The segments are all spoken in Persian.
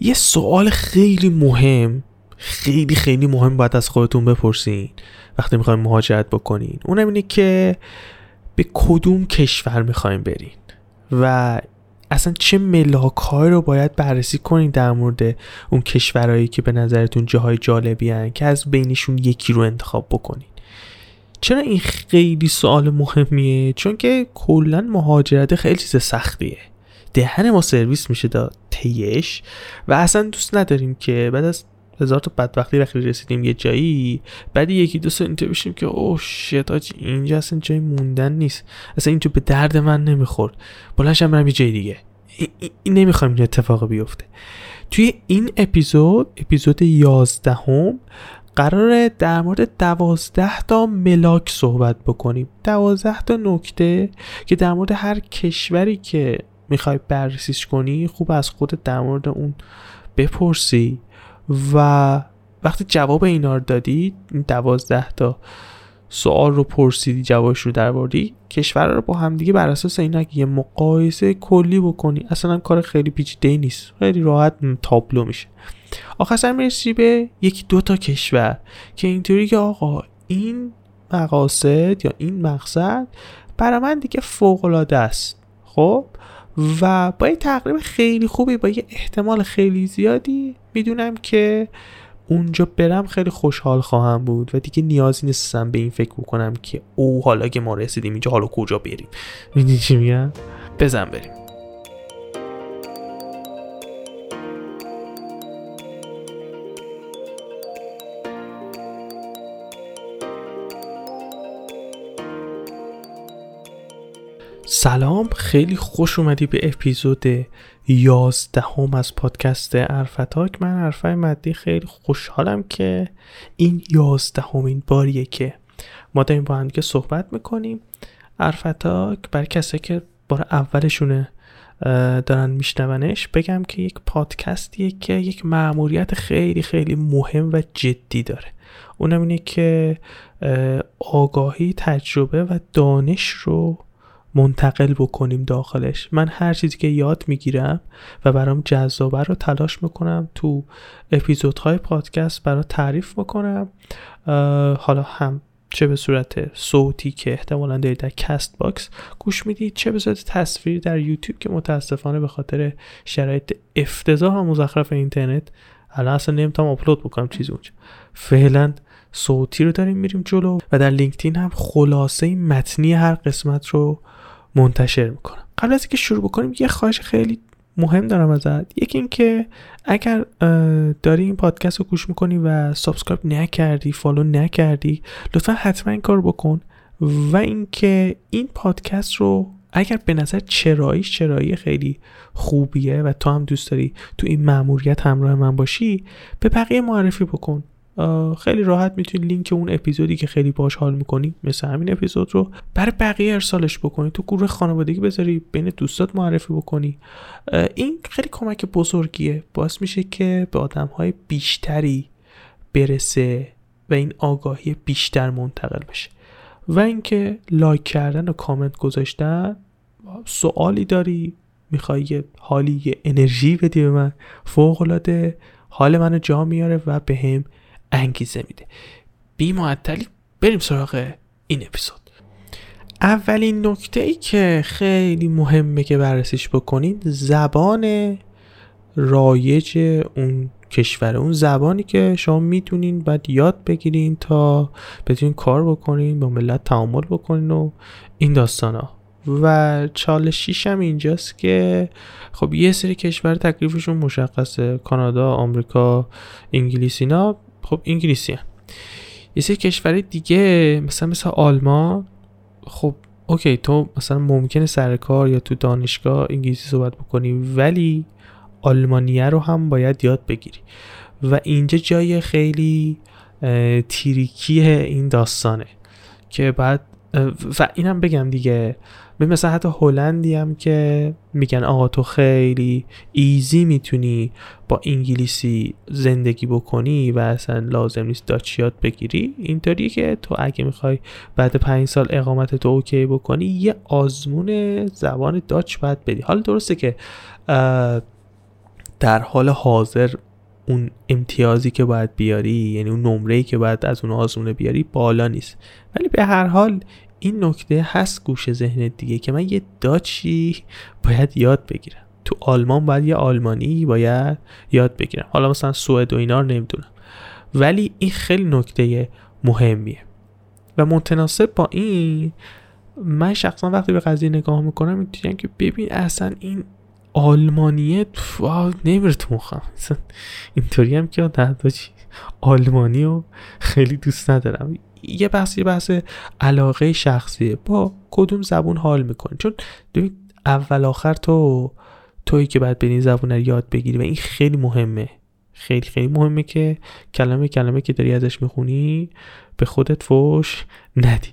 یه سوال خیلی مهم خیلی خیلی مهم باید از خودتون بپرسین وقتی می‌خوایم مهاجرت بکنین. اونم اینه که به کدوم کشور می‌خوایم برین و اصلا چه ملاک رو باید بررسی کنین در مورد اون کشورهایی که به نظرتون جاهای جالبی هن که از بینشون یکی رو انتخاب بکنین. چرا این خیلی سوال مهمیه؟ چون که کلا مهاجرت خیلی چیز سختیه. دهن ما سرویس میشه داد تیش و اصلا دوست نداریم که بعد از هزار تا بدبختی وقتی رسیدیم یه جایی بعد یکی دو سال اینجا بشیم که اوه شت اینجا اصلا جای موندن نیست. اصلا اینجا به درد من نمی‌خورد. بلنشم برم یه جای دیگه. این نمی‌خوایم این اتفاق بیفته. توی این اپیزود اپیزود یازدهم قراره در مورد دوازده تا ملاک صحبت بکنیم. دوازده تا نکته که در مورد هر کشوری که می‌خوای بررسیش کنی خوب از خودت در مورد اون بپرسی. و وقتی جواب اینا رو دادی دوازده تا سوال رو پرسیدی جوابش رو درباری کشور رو با همدیگه بر اساس اینا یه مقایسه کلی بکنی. اصلا کار خیلی پیچیده نیست. خیلی راحت تابلو میشه. آخر سر می‌رسی به یکی دو تا کشور که اینطوری که آقا این مقاصد یا این مقصد برای من دیگه فوق العاده است. خب؟ و با یه تقریب خیلی خوبی با یه احتمال خیلی زیادی می‌دونم که اونجا برم خیلی خوشحال خواهم بود و دیگه نیازی نیستم به این فکر بکنم که او حالا که ما رسیدیم اینجا حالا کجا بریم؟ می‌دونی چی میگم؟ بزن بریم. سلام خیلی خوش اومدی به اپیزود یازدهم از پادکست عرفتاک. من عرفای مدی خیلی خوشحالم که این یازدهمین باریه که ما داریم با هم که صحبت می‌کنیم. عرفتاک برای کسی که بار اولشونه دارن میشنونش بگم که یک پادکستیه که یک معمولیت خیلی خیلی مهم و جدی داره. اونم اینه که آگاهی تجربه و دانش رو منتقل بکنیم داخلش. من هر چیزی که یاد می‌گیرم و برام جذابه رو تلاش می‌کنم تو اپیزودهای پادکست برات تعریف می‌کنم حالا هم چه به صورت صوتی که احتمالا دارید در کست‌باکس گوش می‌دید چه به صورت تصویری در یوتیوب که متاسفانه به خاطر شرایط افتضاح و مزخرف اینترنت الان اصلا نمی‌تونم آپلود بکنم چیز اونجا. فعلا صوتی رو داریم میریم جلو و در لینکدین هم خلاصه متنی هر قسمت رو منتشر می‌کنم قبل از اینکه شروع بکنیم یه خواهش خیلی مهم دارم ازت. یکی اینکه اگر داری این پادکست رو گوش می‌کنی و subscribe نکردی follow نکردی لطفا حتما این کار بکن. و اینکه این پادکست رو اگر به نظرت چرایی چرایی خیلی خوبیه و تو هم دوست داری تو این مأموریت همراه من باشی به بقیه معرفی بکن. خیلی راحت می‌تونی لینک اون اپیزودی که خیلی باش حال می‌کنی مثل همین اپیزود رو برای بقیه ارسالش بکنی. تو گروه خانوادگی بذاری بین دوستات معرفی بکنی. این خیلی کمک بزرگیه. باعث میشه که به آدم های بیشتری برسه و این آگاهی بیشتر منتقل بشه. و اینکه لایک کردن و کامنت گذاشتن سوالی داری می‌خوای یه حالی یه انرژی بدی به من فوق العاده حال منو جا میاره و به هم انگیزه میده. بی معطلی بریم سراغ این اپیزود. اولین نکته ای که خیلی مهمه که بررسیش بکنید زبان رایج اون کشور اون زبانی که شما می‌تونین بعد یاد بگیرین تا بتونین کار بکنین با ملت تعامل بکنین و این داستان ها و چالشیش هم اینجاست که خب یه سری کشور تکلیفشون مشخصه. کانادا آمریکا انگلیس اینا خب انگلیسی هم. یه سری کشور دیگه مثلا مثل آلمان خب اوکی تو مثلا ممکنه سر کار یا تو دانشگاه انگلیسی صحبت بکنی ولی آلمانیه رو هم باید یاد بگیری و اینجا جای خیلی تیریکی این داستانه که بعد و اینم بگم دیگه مثلا حتی هلندی هم که میگن آقا تو خیلی ایزی می‌تونی با انگلیسی زندگی بکنی و اصلا لازم نیست داچ یاد بگیری. اینطوریه که تو اگه می‌خوای بعد پنج سال اقامت تو اوکی بکنی یه آزمون زبان داچ باید بدی. حالا درسته که در حال حاضر اون امتیازی که باید بیاری یعنی اون نمره که باید از اون آزمونه بیاری بالا نیست. ولی به هر حال این نکته هست گوش ذهنت دیگه که من یه داچی باید یاد بگیرم. تو آلمان باید یه آلمانی باید یاد بگیرم. حالا مثلا سوئد و اینا رو نمی‌دونم. ولی این خیلی نکته مهمیه. و متناسب با این من شخصا وقتی به قضیه نگاه می‌کنم می‌تونم که ببین اصلا این آلمانیه؟ نمیره تو مخم. اینطوری هم که چی آلمانی رو خیلی دوست ندارم. یه بحث یه بحث علاقه شخصیه. با کدوم زبون حال می‌کنی؟ چون اول آخر تو تویی که باید برین زبون رو یاد بگیری و این خیلی مهمه. خیلی خیلی مهمه که کلمه کلمه که داری ازش می‌خونی به خودت فوش ندی.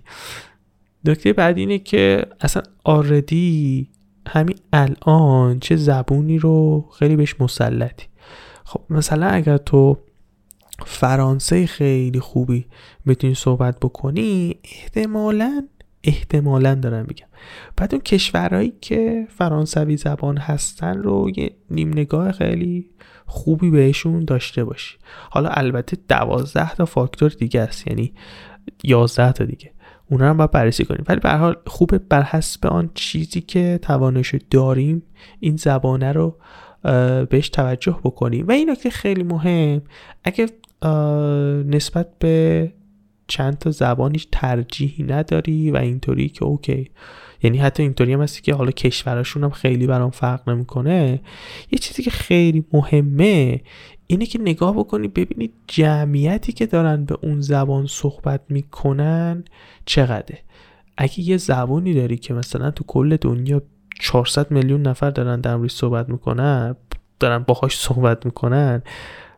نکته بعد اینه که اصلا آردی همین الان چه زبونی رو خیلی بهش مسلطی. خب مثلا اگر تو فرانسه خیلی خوبی بتونی صحبت بکنی احتمالا احتمالا دارم میگم. بعد اون کشورهایی که فرانسوی زبان هستن رو یه نیم نگاه خیلی خوبی بهشون داشته باشی. حالا البته دوازده تا فاکتور دیگه است یعنی یازده تا دیگه. اونا رو باید بررسی کنیم. ولی به حال خوبه بر حسب آن چیزی که توانش داریم این زبانه رو بهش توجه بکنیم. و این نکته خیلی مهم اگه نسبت به چند تا زبانیش ترجیحی نداری و اینطوری که اوکی. یعنی حتی اینطوری هم هستی که حالا کشورشون هم خیلی برام فرق نمی‌کنه. یه چیزی که خیلی مهمه اینه که نگاه بکنی ببینید جمعیتی که دارن به اون زبان صحبت می‌کنن چقدره. اگه یه زبانی داری که مثلا تو کل دنیا 400 میلیون نفر دارن در صحبت می‌کنن دارن باهاش صحبت می‌کنن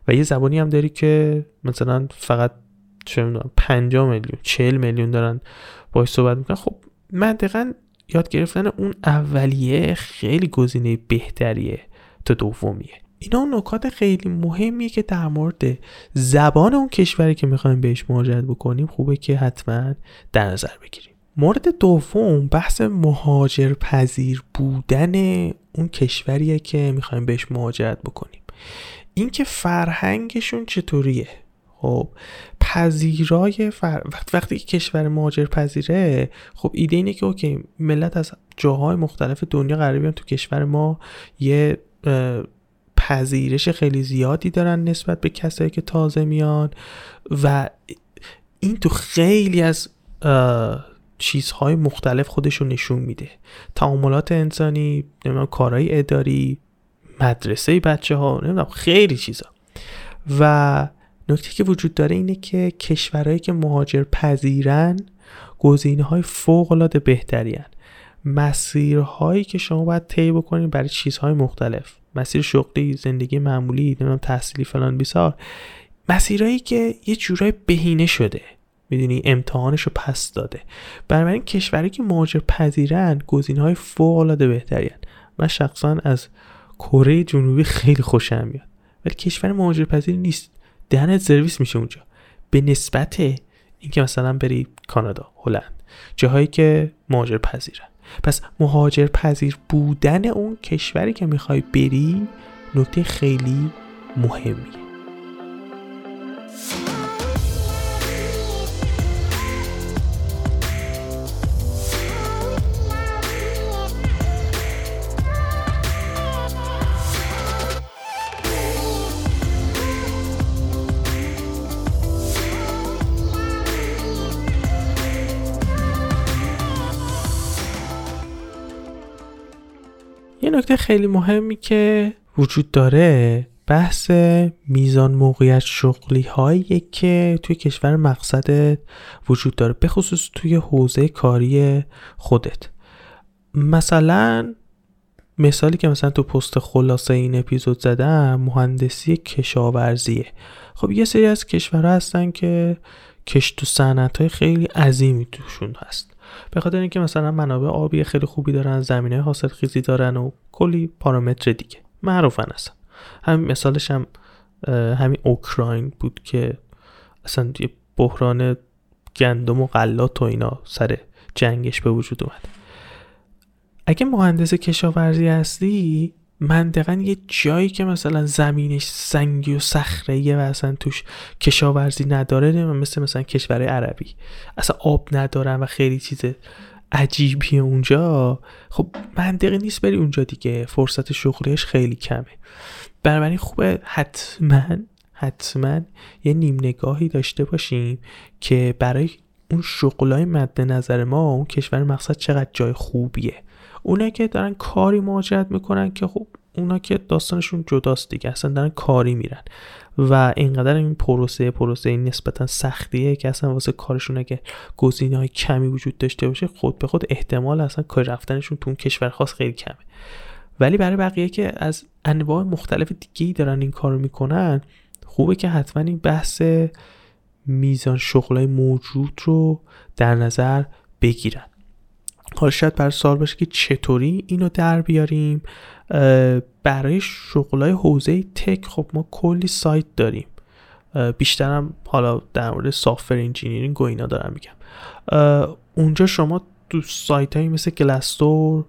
و یه زبانی هم داری که مثلا فقط چه می‌دونم 50 میلیون 40 میلیون دارن باهاش صحبت می‌کنن خب منطقا یاد گرفتن اون اولیه خیلی گزینه بهتریه تا دومیه. اینا نکات خیلی مهمیه که در مورد زبان اون کشوری که می‌خوایم بهش مهاجرت بکنیم خوبه که حتما در نظر بگیریم. مورد دوم بحث مهاجر پذیر بودن اون کشوریه که می‌خوایم بهش مهاجرت بکنیم. اینکه فرهنگشون چطوریه؟ خب پذیرای فر... وقتی که کشور مهاجر پذیره خب ایده اینه که اوکی ملت از جاهای مختلف دنیا قرار بیان تو کشور ما یه پذیرش خیلی زیادی دارن نسبت به کسایی که تازه میان و این تو خیلی از چیزهای مختلف خودشون نشون میده. تعاملات انسانی نمی‌دونم کارهای اداری مدرسه بچه ها نمی‌دونم خیلی چیزا. و نکته که وجود داره اینه که کشورهایی که مهاجر پذیرن گزینه های فوق بهتری مسیرهایی که شما باید طی بکنید برای چیزهای مختلف. مسیر شغلی زندگی معمولی نمی‌دونم تحصیلی فلان بیسار. مسیرهایی که یه جورای بهینه شده. می‌دونی امتحانش رو پس داده. بنابراین کشوری که مهاجر پذیرن گزینه های فوق العاده من شخصا از کره جنوبی خیلی خوشم میاد. ولی کشور مهاجر پذیر نیست. دهنت سرویس میشه اونجا. به نسبت اینکه مثلا بری کانادا هلند. جاهایی که مهاجر پذیرن پس مهاجر پذیر بودن اون کشوری که می‌خوای بری نکته خیلی مهمیه. نکته خیلی مهمی که وجود داره بحث میزان موقعیت شغلی هایی که توی کشور مقصدت وجود داره به خصوص توی حوزه کاری خودت. مثلا مثالی که مثلا تو پست خلاصه این اپیزود زدم مهندسی کشاورزیه. خب یه سری از کشورها هستن که کشت و صنعت های خیلی عظیمی توشون هست. به خاطر اینکه مثلا منابع آبی خیلی خوبی دارن زمینه حاصل خیزی دارن و کلی پارامتر دیگه. معروفن اصلا. همین مثالش هم همین اوکراین بود که اصلا یه بحران گندم و غلات و اینا سر جنگش به وجود اومد. اگه مهندس کشاورزی هستی منطقا یه جایی که مثلا زمینش سنگی و صخره و اصلا توش کشاورزی نداره مثل مثلا کشور عربی. اصلا آب ندارن و خیلی چیز عجیبی اونجا. خب منطقی نیست بری اونجا دیگه فرصت شغلیش خیلی کمه. بنابراین خوبه حتما حتما یه نیم نگاهی داشته باشیم که برای اون شغلای مد نظر ما اون کشور مقصد چقدر جای خوبیه. اونا که دارن کاری مهاجرت می‌کنن که خب اونا که داستانشون جداست دیگه اصلا دارن کاری میرن. و اینقدر این پروسه پروسه این نسبتا سختیه که اصلا واسه کارشون اگه گزینه های کمی وجود داشته باشه خود به خود احتمال اصلا کار رفتنشون تو اون کشور خاص خیلی کمه. ولی برای بقیه که از انواع مختلف دیگه دارن این کارو می‌کنن خوبه که حتما این بحث میزان شغلای موجود رو در نظر بگیرن. حالا شاید بر سوال باشه که چطوری اینو در بیاریم؟ برای شغلای حوزه tech خب ما کلی سایت داریم. بیشترم حالا در مورد software engineering و اینا دارم میگم. اونجا شما تو سایت هایی مثل گلسدور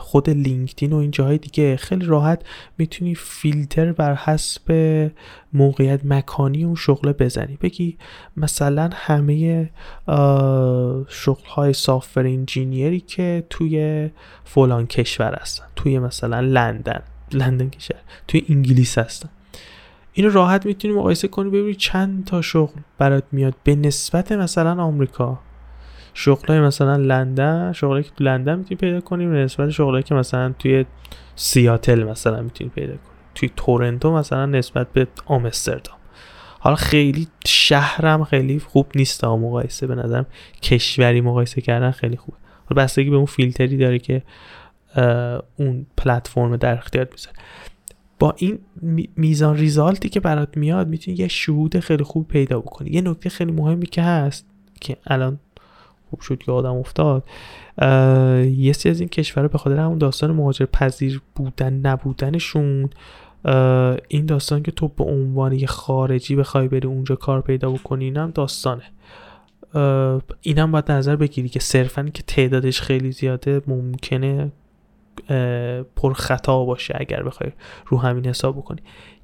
خود لینکدین و این جاهای دیگه. خیلی راحت می‌تونی فیلتر بر حسب موقعیت مکانی اون شغل بزنی. بگی مثلا همه شغل های software engineering ی که توی فلان کشور هستن توی مثلا لندن لندن کشور توی انگلیس هستن. اینو راحت می‌تونی مقایسه کنی ببینی چند تا شغل برات میاد. به نسبت مثلا آمریکا. شغلای مثلا لندن شغلایی که تو لندن می‌تونی پیدا کنی به نسبت که مثلا توی سیاتل مثلا می‌تونی پیدا کنی. توی تورنتو مثلا نسبت به آمستردام. حالا خیلی شهرم خیلی خوب نیست تا مقایسه به نظرم. کشوری مقایسه کردن خیلی خوبه. حالا بستگی به اون فیلتری داره که اون پلتفرم در اختیار می‌ذاره. با این میزان ریزالتی که برات میاد می‌تونی یه شهود خیلی خوب پیدا بکنی. یه نکته خیلی مهمی که هست که الان خوب شد که آدم افتاد. یه سری از این کشورها به خاطر همون داستان مهاجر پذیر بودن نبودنشون این داستان که تو به عنوان یه خارجی بخوای بری اونجا کار پیدا بکنی اینم داستانه. اینم باید نظر بگیری که صرفا که تعدادش خیلی زیاده ممکنه پر خطا باشه اگر بخوای رو همین حساب بکنی.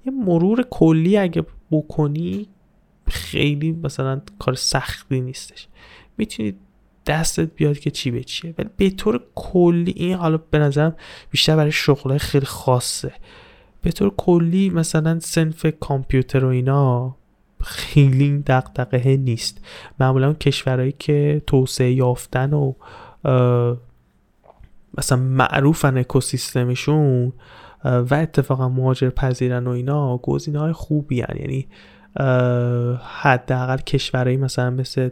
یه مرور کلی اگه بکنی خیلی مثلا کار سختی نیستش. می‌تونید دستت بیاد که چی به چیه. ولی به طور کلی این حالا به نظرم بیشتر برای شغلای خیلی خاصه. به طور کلی مثلا سنف کامپیوتر و اینا خیلی دقدقه نیست. معمولا کشورهایی که توسعه یافتن و مثلا معروفن اکوسیستمشون و اتفاقا مهاجر پذیرن و اینا گزینه های خوبی هن. یعنی حداقل کشورهایی مثلا مثل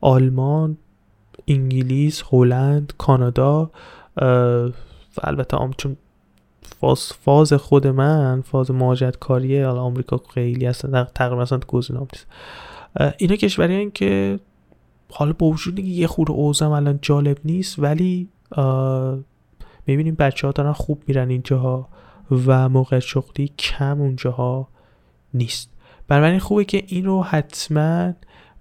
آلمان انگلیس هلند کانادا و البته چون فاز, فاز خود من فاز مهاجرت کاریه حالا آمریکا خیلی هستن تقریبا اصلا گزینه نیست. اینا کشوری که حالا با وجود یه خور اوزم الان جالب نیست ولی می‌بینیم بچه ها دارن خوب میرن اینجاها و موقع شغلی کم اونجاها نیست. بنابراین خوبه که این رو حتما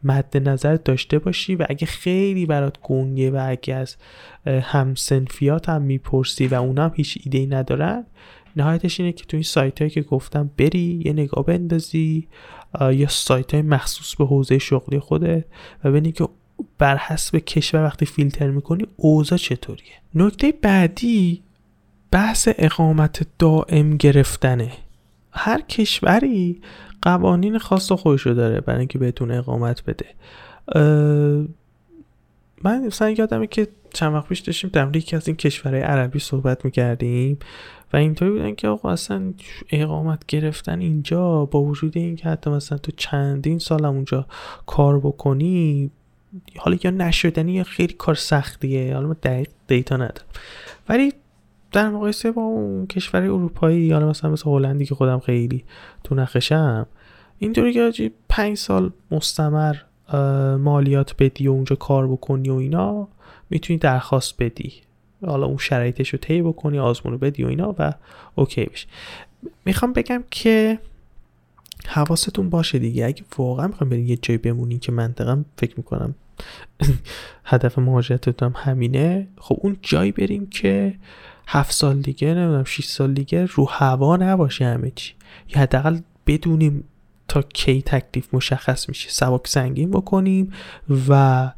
مد نظر داشته باشی و اگه خیلی برات گنگه و اگه از همسنفیات هم می‌پرسی و اونم هیچ ایده ای ندارن نهایتش اینه که تو این سایت هایی که گفتم بری یه نگاه بندازی یا سایت های مخصوص به حوزه شغلی خوده و ببینی که بر حسب کشور وقتی فیلتر می‌کنی اوضاع چطوریه. نکته بعدی بحث اقامت دائم گرفتنه. هر کشوری قوانین خاص خودشو داره برای اینکه بهتون اقامت بده. من مثلا یادمه که چند وقت پیش داشتیم در یکی از این کشورهای عربی صحبت می‌کردیم و اینطوری بودن که آقا اصلا اقامت گرفتن اینجا با وجود اینکه حتی مثلا تو چندین سال اونجا کار بکنی حالا یا نشدنی یا خیلی کار سختیه حالا من دقیق دیتا ندارم. ولی در مقایسه با اون کشور اروپایی حالا مثلا مثل هلندی که خودم خیلی تو نخشم اینطوری که پنج سال مستمر مالیات بدی و اونجا کار بکنی و اینا می‌تونی درخواست بدی. حالا اون شرایطش رو طی بکنی آزمون رو بدی و اینا و اوکی بشه. می‌خوام بگم که حواستون باشه دیگه. اگه واقعا می‌خوام برین یه جای بمونین که منطقا فکر می‌کنم هدف مهاجرتتون همینه خب اون جایی بریم که هفت سال دیگه نمی‌دونم 6 سال دیگه رو هوا نباشه همه چی. یا حداقل بدونیم تا کی تکلیف مشخص میشه. سواک سنگین بکنیم و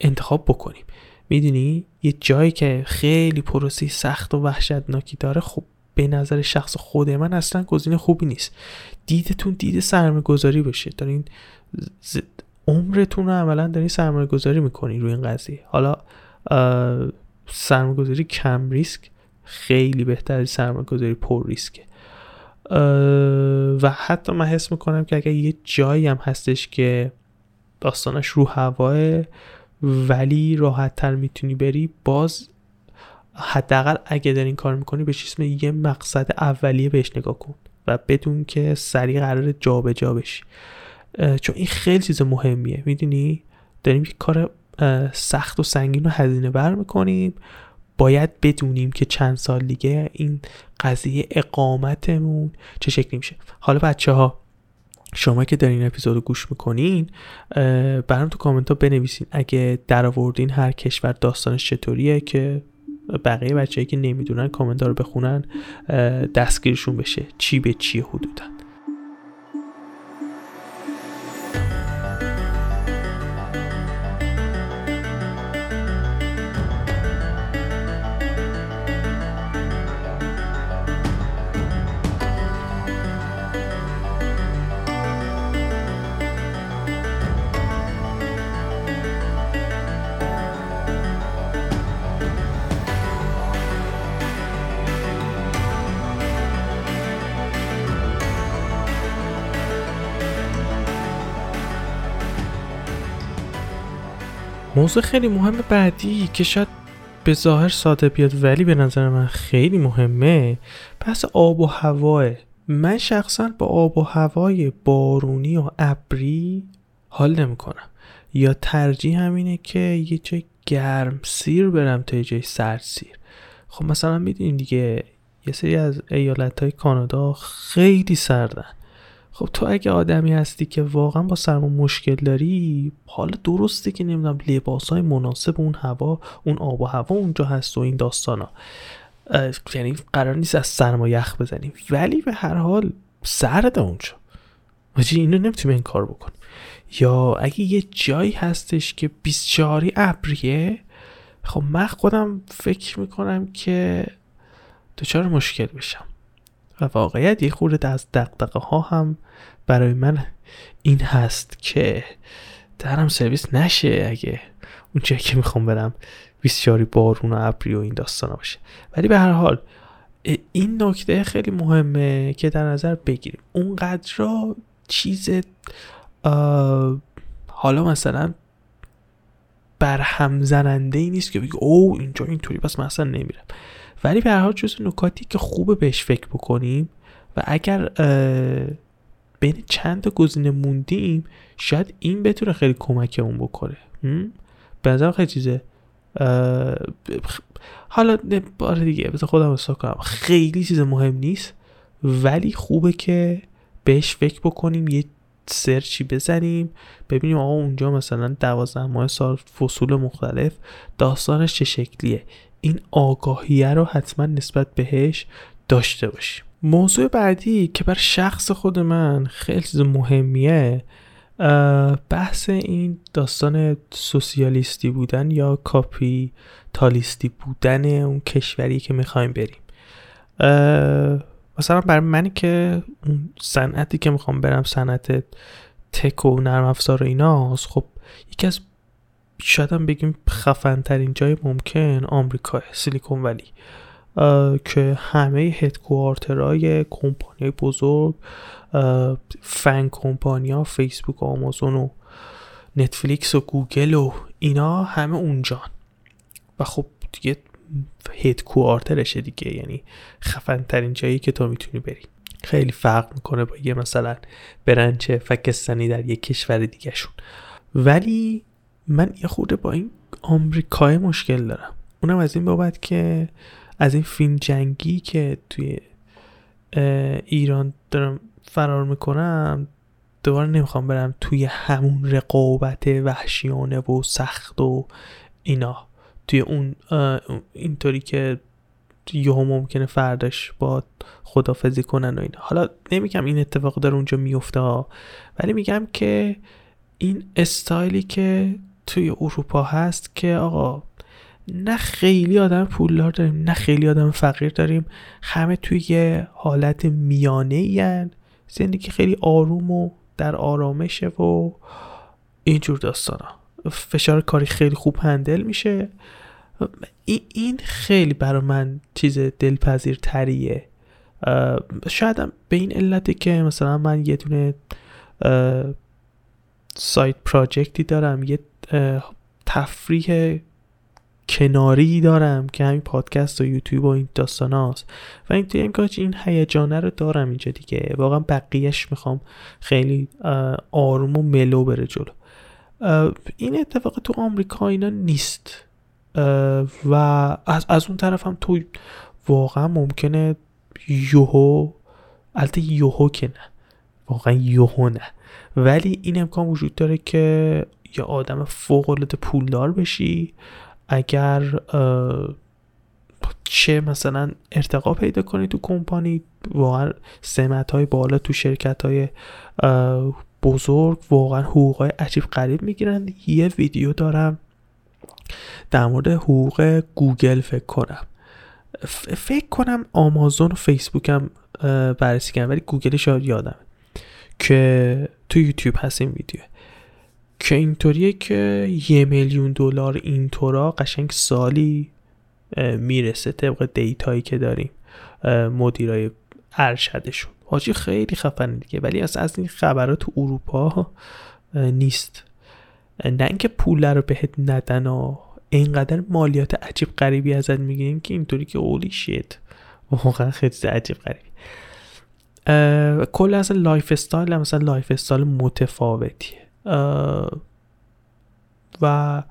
انتخاب بکنیم. می‌دونی؟ یه جایی که خیلی پروسی سخت و وحشتناکی داره خب به نظر شخص خود من اصلا گزینه خوبی نیست. دیدتون دید سرمایه گذاری بشه دارین عمرتون رو عملا دارین سرمایه گذاری می‌کنین روی این قضیه. حالا سرمایه گذاری کم ریسک خیلی بهتر سرمایه گذاری پر ریسکه. و حتی من حس می‌کنم که اگر یه جایی هم هستش که داستانش رو هواه ولی راحت تر می‌تونی بری باز حداقل اگه دارین کار می‌کنی به اسم یه مقصد اولیه بهش نگاه کن و بدون که سریع قرار جابجا جا بشی چون این خیلی چیز مهمیه می‌دونی؟ داریم یک کار سخت و سنگین رو هزینه بر می‌کنیم. باید بدونیم که چند سال دیگه این قضیه اقامتمون چه شکلی میشه. حالا بچه ها شما که دارین اپیزود رو گوش می‌کنین برام تو کامنت ها بنویسین اگه در آوردین هر کشور داستانش چطوریه که بقیه بچههایی که نمی‌دونن کامنت رو بخونن دستگیرشون بشه. چی به چی حدودن موضوع خیلی مهم بعدی که شاید به ظاهر ساده بیاد ولی به نظر من خیلی مهمه پس آب و هواه. من شخصا با آب و هوای بارونی و ابری حال نمی‌کنم. یا ترجیح همینه که یه جای گرم سیر برم تا یه جای سرد سیر. خب مثلا می‌دونیم دیگه یه سری از ایالت های کانادا خیلی سردن. خب تو اگه آدمی هستی که واقعا با سرما مشکل داری حالا درسته که نمی‌دونم لباس های مناسب اون هوا اون آب و هوا اونجا هست و این داستان ها یعنی قرار نیست از سرما یخ بزنیم. ولی به هر حال سرد اونجا. ماجی اینو نمی‌تونیم این کار بکنیم. یا اگه یه جایی هستش که 24 ابریه خب من خودم فکر می‌کنم که دچار مشکل بشم. و واقعیت یه خورده از دقدقه ها هم برای من این هست که درم سرویس نشه اگه اون جایی که می‌خوام برم بسیاری بارون و ابری و این داستان باشه. ولی به هر حال این نکته خیلی مهمه که در نظر بگیریم. اونقدر را چیز حالا مثلا برهم زننده ای نیست که بگی او اینجا اینطوری پس مثلا نمیرم. ولی به هر حال نکاتی که خوبه بهش فکر بکنیم و اگر بین چند تا گزینه موندیم شاید این بتونه خیلی کمکمون بکنه. به نظرم خیلی چیزه. حالا بار دیگه بذار خودم اصلا کنم. خیلی چیز مهم نیست ولی خوبه که بهش فکر بکنیم یه سرچی بزنیم ببینیم آقا اونجا مثلا دوازده ماه سال فصول مختلف داستانش چه شکلیه. این آگاهیه رو حتما نسبت بهش داشته باشیم موضوع بعدی که بر شخص خود من خیلی چیز مهمیه بحث این داستان سوسیالیستی بودن یا کاپی تالیستی بودن اون کشوری که می‌خوایم بریم. مثلا برای منی که اون صنعتی که می‌خوام برم صنعت تک و نرم افزار و ایناست خب یکی از شاید هم بگیم خفن ترین جای ممکن آمریکا سیلیکون ولی که همه هدکوارترهای کمپانی بزرگ فن کمپانی ها فیسبوک و آمازون و نتفلیکس و گوگل و اینا همه اونجان. و خب دیگه هدکوارترشه دیگه یعنی خفن ترین جایی که تو می‌تونی بری. خیلی فرق می‌کنه با یه مثلا برنچ فکستانی در یه کشور دیگه شون ولی من یه خورده با این آمریکای مشکل دارم. اونم از این بابت که از این فیلم جنگی که توی ایران دارم فرار می‌کنم دوباره نمی‌خوام برم توی همون رقابت وحشیانه و سخت و اینا. توی اون اینطوری که یهو ممکنه فرداش با خدافزی کنن و اینا. حالا نمیگم این اتفاق داره اونجا میفته ولی میگم که این استایلی که توی اروپا هست که آقا نه خیلی آدم پولدار داریم نه خیلی آدم فقیر داریم. همه توی یه حالت میانه این زندگی خیلی آروم و در آرامشه و اینجور داستانا. فشار کاری خیلی خوب هندل میشه. این خیلی برای من چیز دلپذیر تریه شاید به این علته که مثلا من یه دونه سایت پراجکتی دارم یه تفریح کناری دارم که همین پادکست و یوتیوب و این داستان هاست. و این توی امکاج این هیجانه رو دارم اینجا دیگه. واقعا بقیهش می‌خوام خیلی آروم و ملو بره جلو. این اتفاق تو آمریکا اینا نیست. و از, از اون طرف هم تو واقعا ممکنه یوهو البته یوهو که نه واقعا یوهو نه. ولی این امکان وجود داره که یه آدم فوق العاده پولدار بشی اگر چه مثلا ارتقا پیدا کنی تو کمپانی واقعا سمت های بالا تو شرکت های بزرگ واقعا حقوق های عجیب قریب می‌گیرن. یه ویدیو دارم در مورد حقوق گوگل فکر کنم. فکر کنم آمازون و فیسبوک هم بررسی کردم ولی گوگلش یادم که تو یوتیوب هست این ویدیو. که اینطوریه که یه میلیون دلار اینطورا قشنگ سالی می‌رسه طبق دیتایی که داریم مدیرای ارشدشون. حاجی خیلی خفنه دیگه ولی از از این خبرات تو اروپا نیست. نه اینکه پول رو بهت ندن و اینقدر مالیات عجیب غریبی ازت می‌گیرین که اینطوری که اولی شیت واقعا خیلی عجیب غریبیه. کل اصلا lifestyle مثلا lifestyle متفاوتیه. و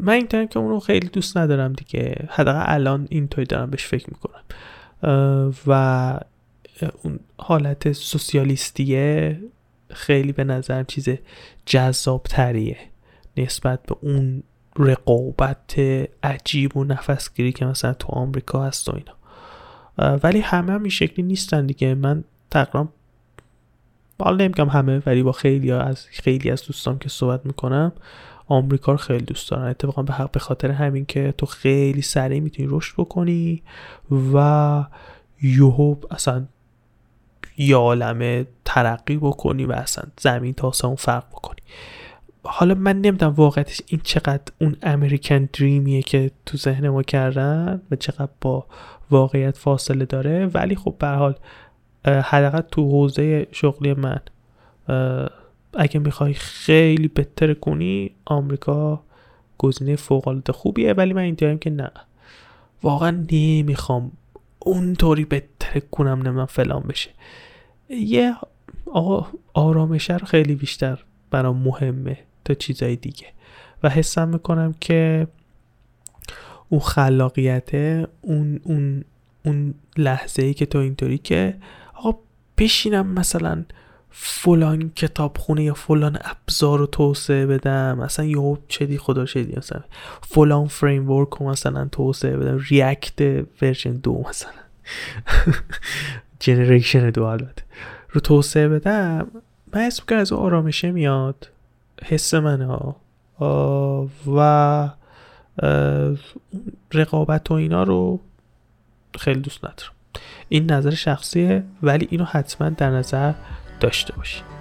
من این که اونو خیلی دوست ندارم دیگه. حداقل الان اینطوری دارم بهش فکر می‌کنم. و اون حالت سوسیالیستیه خیلی به نظر چیز جذاب تریه نسبت به اون رقابت عجیب و نفسگیری که مثلا تو آمریکا هست و اینا. ولی همه هم این شکلی نیستن دیگه. من تقریبا حالا نمیگم همه ولی با خیلی از خیلی از دوستان که صحبت می‌کنم آمریکا رو خیلی دوست دارن. اتفاقا به حق به خاطر همین که تو خیلی سریع می‌تونی رشد بکنی و یوهو اصلا یه عالمه ترقی بکنی و اصلا زمین تا آسمون فرق بکنی. حالا من نمی‌دونم واقعتش این چقدر اون امریکن دریمیه که تو ذهن ما کردن و چقدر با واقعیت فاصله داره ولی خب به حال حداقل تو حوزه شغلی من. اگه می‌خوای خیلی بهتر کنی آمریکا گزینه فوق العاده خوبیه ولی من اینطوریم که نه. واقعا نمی‌خوام اونطوری بهتر کنم نمی‌دونم فلان بشه. یه آقا آرامشه رو خیلی بیشتر برام مهمه تا چیزای دیگه. و حسم می‌کنم که اون خلاقیت اون اون اون لحظه ای که تو اینطوری که آقا بشینم مثلا فلان کتابخونه یا فلان ابزار رو توسعه بدم مثلا یه چدی خدا شدی مثلا فلان فریم ورک رو مثلا توسعه بدم ریاکت ورژن دو مثلا. جنریشن دو البته. رو توسعه بدم من اسم که از آرامشه میاد. حس من ها و رقابت و اینا رو خیلی دوست ندارم. این نظر شخصیه ولی اینو حتما در نظر داشته باشید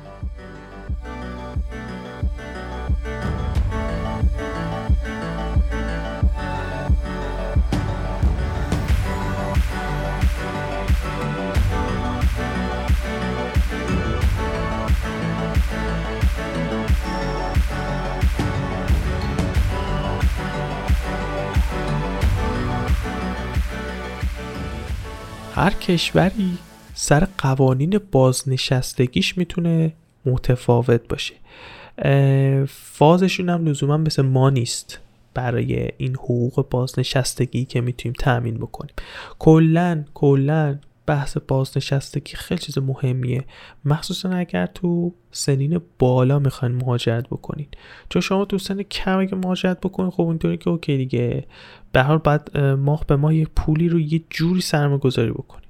هر کشوری سر قوانین بازنشستگیش می‌تونه متفاوت باشه. فازشون هم لزوما مثل ما نیست برای این حقوق بازنشستگی که می‌تونیم تأمین بکنیم. کلا کلا بحث بازنشستگی خیلی چیز مهمیه. مخصوصا اگر تو سنین بالا می‌خواین مهاجرت بکنین. چون شما تو سن کم اگه مهاجرت بکنین خب اونطوری که اوکی دیگه. به حال بعد ماه به ماه یه پولی رو یه جوری سرمایه گذاری بکنین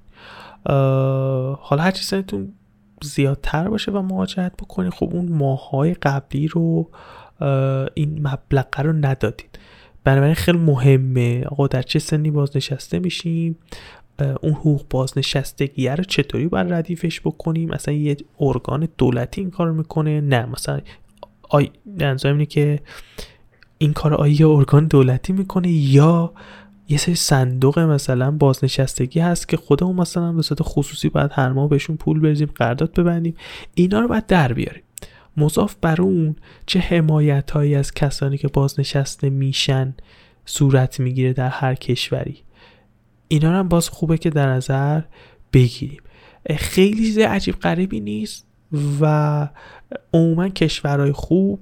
حالا هر چی سنتون زیادتر باشه و مهاجرت بکنین خب اون ماهای قبلی رو این مبلغ رو ندادین. بنابراین خیلی مهمه. آقا در چه سنی بازنشسته میشیم؟ اون حقوق بازنشستگی رو چطوری باید ردیفش بکنیم؟ مثلا یه ارگان دولتی این کار می‌کنه؟ نه مثلا آی اینه که این کار آیا ارگان دولتی می‌کنه یا یه سری صندوق مثلا بازنشستگی هست که خودمون مثلا به صورت خصوصی باید هر ماه بهشون پول بریزیم قرارداد ببندیم اینا رو باید در بیاریم. مضاف بر اون چه حمایت هایی از کسانی که بازنشسته میشن صورت می‌گیره در هر کشوری؟ اینا هم باز خوبه که در نظر بگیریم. خیلی چیز عجیب غریبی نیست و عموما کشورهای خوب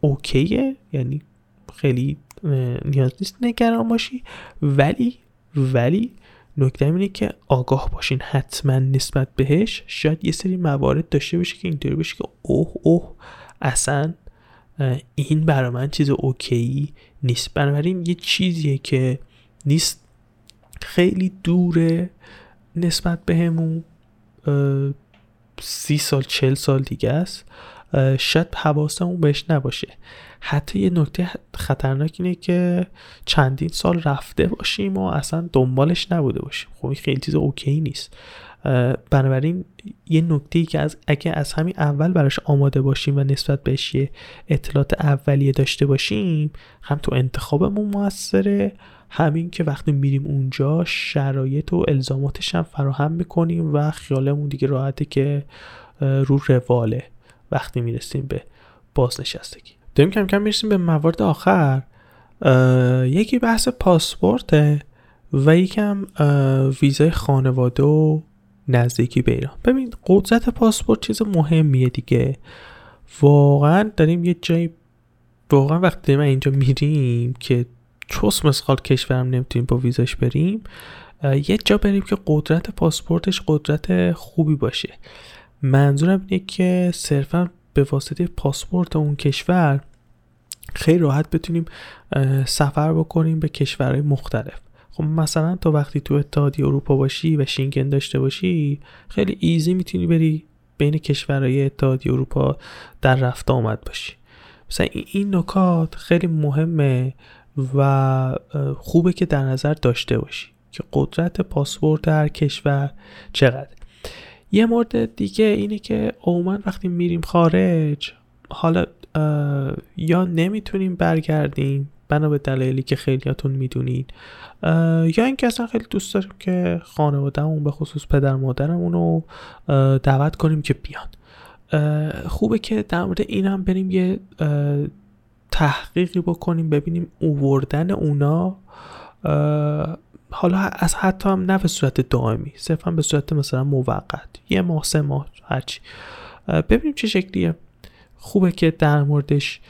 اوکیه یعنی خیلی نیاز نیست نگران باشی. ولی ولی نکته اینه که آگاه باشین حتما نسبت بهش. شاید یه سری موارد داشته باشه که اینطوری باشه که اوه اوه اصلا این برای من چیز اوکی نیست. بنابراین یه چیزیه که نیست خیلی دوره نسبت بهمون سی سال چل سال دیگه است. شاید حواسمون بهش نباشه. حتی یه نکته خطرناک اینه که چندین سال رفته باشیم و اصلا دنبالش نبوده باشیم. خب این خیلی چیز اوکی نیست. بنابراین یه نکته ای که از اگه از همین اول براش آماده باشیم و نسبت بهش یه اطلاعات اولیه داشته باشیم هم تو انتخابمون موثره همین که وقتی میریم اونجا شرایط و الزاماتش هم فراهم می‌کنیم و خیالمون دیگه راحته که رو رواله وقتی می‌رسیم به بازنشستگی. داریم کم کم می‌رسیم به موارد آخر. یکی بحث پاسپورته و یکم ویزای خانواده و نزدیکی به ایران. ببین قدرت پاسپورت چیز مهمیه دیگه. واقعا داریم یه جایی واقعا وقتی ما اینجا میریم که چوس مسخال کشورم نمی‌تونیم با ویزاش بریم یه جا بریم که قدرت پاسپورتش قدرت خوبی باشه. منظورم اینه که صرفا به واسطه پاسپورت اون کشور خیلی راحت بتونیم سفر بکنیم به کشورهای مختلف. خب مثلا تو وقتی تو اتحادیه اروپا باشی و شینگن داشته باشی خیلی ایزی می‌تونی بری بین کشورهای اتحادیه اروپا در رفت آمد باشی. مثلا این نکات خیلی مهمه و خوبه که در نظر داشته باشی که قدرت پاسپورت هر کشور چقدر یه مورد دیگه اینه که عموما وقتی میریم خارج حالا یا نمی‌تونیم برگردیم بنا به دلایلی که خیلیاتون می‌دونید. یا اینکه اصلا خیلی دوست داریم که خانوادهمون به خصوص پدر مادرمون رو دعوت کنیم که بیان. خوبه که در مورد این هم بریم یه تحقیقی بکنیم ببینیم اووردن اونا حالا از حتی هم نه به صورت دائمی صرفا به صورت مثلا موقت یه ماه سه ماه هرچی. ببینیم چه شکلیه. خوبه که در موردش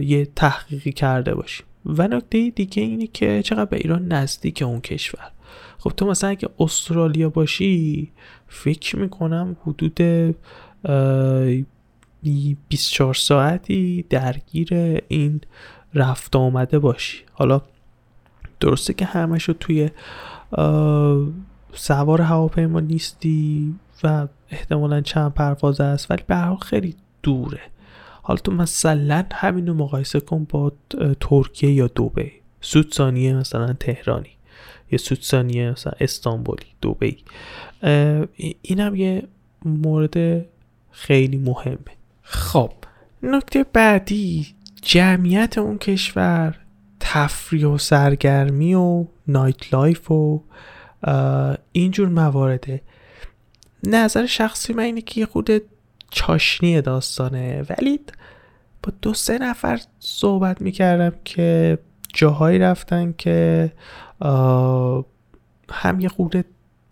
یه تحقیقی کرده باشیم و نکته دیگه اینه که چقدر به ایران نزدیک اون کشور. خب تو مثلا اگه استرالیا باشی فکر می‌کنم حدود 24 ساعتی درگیر این رفت آمده باشی. حالا درسته که همش رو توی سوار هواپیما نیستی و احتمالا چند پرواز است ولی به خیلی دوره. حالا تو مثلا همین رو مقایسه کن با ترکیه یا دوبی. سه سوت ثانیه مثلا تهرانی. یا سود ثانیه مثلا استانبولی دوبی. این هم یه مورد خیلی مهمه. خب نکته بعدی جمعیت اون کشور تفریح و سرگرمی و nightlife و اینجور موارده نظر شخصی من اینه که یه خود چاشنی داستانه. ولی با دو سه نفر صحبت می‌کردم که جاهایی رفتن که هم یه خورده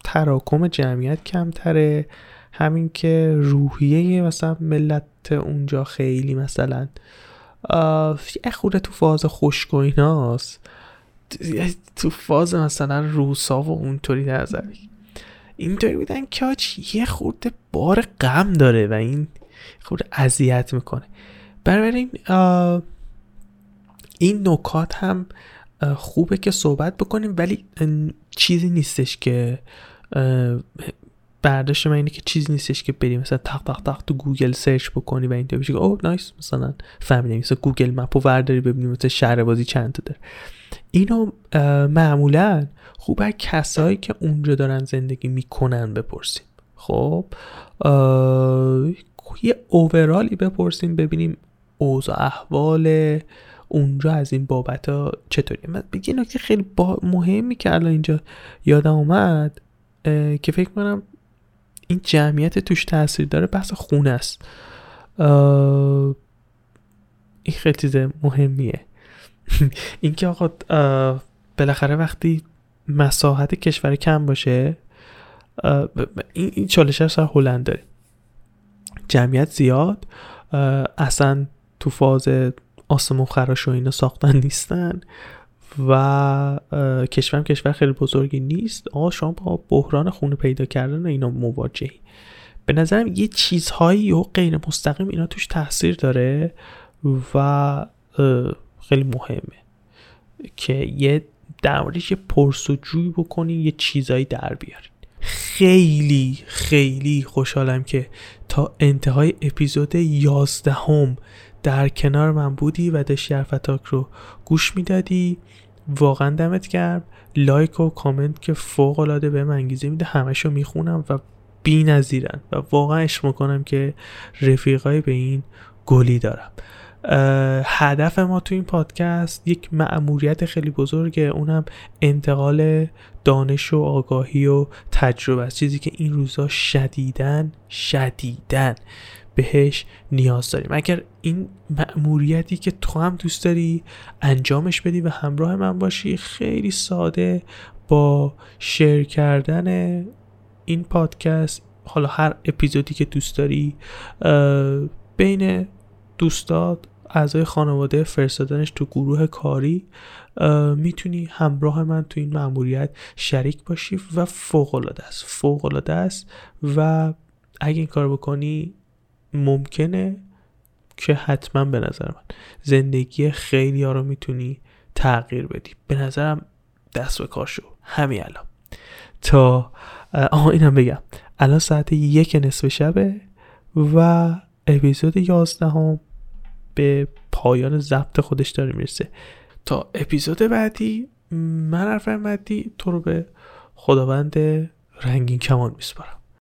تراکم جمعیت کمتره همین که روحیه مثلا ملت اونجا خیلی مثلا یه خورده تو فاز خشک و تو فاز مثلا روسا و اونطوری نظری اینطوری بودن که آره یه خورده بار غم داره و این خورده اذیت می‌کنه. بنابراین این نکات هم خوبه که صحبت بکنیم ولی چیزی نیستش که برداشت من اینه که چیزی نیستش که بریم مثلا تق تق تق تو گوگل search بکنی و اینطور بشه oh nice مثلا فهمیدیم مثلا گوگل مپ و ورداری ببینیم مثلا شهر بازی چند تا داره. اینو معمولا خوبه کسایی که اونجا دارن زندگی می‌کنن بپرسیم. خب یه اوورالی بپرسیم ببینیم اوضاع احوال اونجا از این بابت ها چطوری من بگی نکته خیلی با مهمی که الان اینجا یادم اومد که فکر کنم این جمعیت توش تاثیر داره بحث خونه است. این خیلی چیز مهمیه. اینکه آقا بالاخره وقتی مساحت کشور کم باشه این چالش سر هلند داره. جمعیت زیاد اصلا تو فاز آسمون خراش و اینا ساختن نیستن و کشورم کشور خیلی بزرگی نیست. آقا شما با بحران خونه پیدا کردن اینا مواجهی. به نظرم یه چیزهایی و غیر مستقیم اینا توش تاثیر داره و خیلی مهمه که یه در موردش یه پرسجوی بکنین یه چیزایی در بیارین. خیلی خیلی خوشحالم که تا انتهای اپیزود یازدهم در کنار من بودی و داشتی حرفتاک رو گوش می‌دادی. واقعا دمت گرم. لایک و کامنت که فوق العاده به انگیزه میده همش رو می‌خونم و بی نظیرن و واقعا عشق می‌کنم که رفیقای به این گلی دارم. هدف ما تو این پادکست یک مأموریت خیلی بزرگه اونم انتقال دانش و آگاهی و تجربه است. چیزی که این روزا شدیدن شدیدن بهش نیاز داریم. اگر این مأموریتی که تو هم دوست داری انجامش بدی و همراه من باشی خیلی ساده با شیر کردن این پادکست حالا هر اپیزودی که دوست داری بین دوستات اعضای خانواده فرستادنش تو گروه کاری می‌تونی همراه من تو این مأموریت شریک باشی و فوق العاده است. فوق است و اگه این کار بکنی ممکنه که حتما به نظر من زندگی خیلی ها رو می‌تونی تغییر بدی. به نظرم دست به کار شو. همین الان. تا آها اینم بگم. الان ساعت یک نصف شبه و اپیزود یازدهم به پایان ضبط خودش داره می‌رسه. تا اپیزود بعدی من حرف بعدی تو رو به خداوند رنگین کمان میسپارم.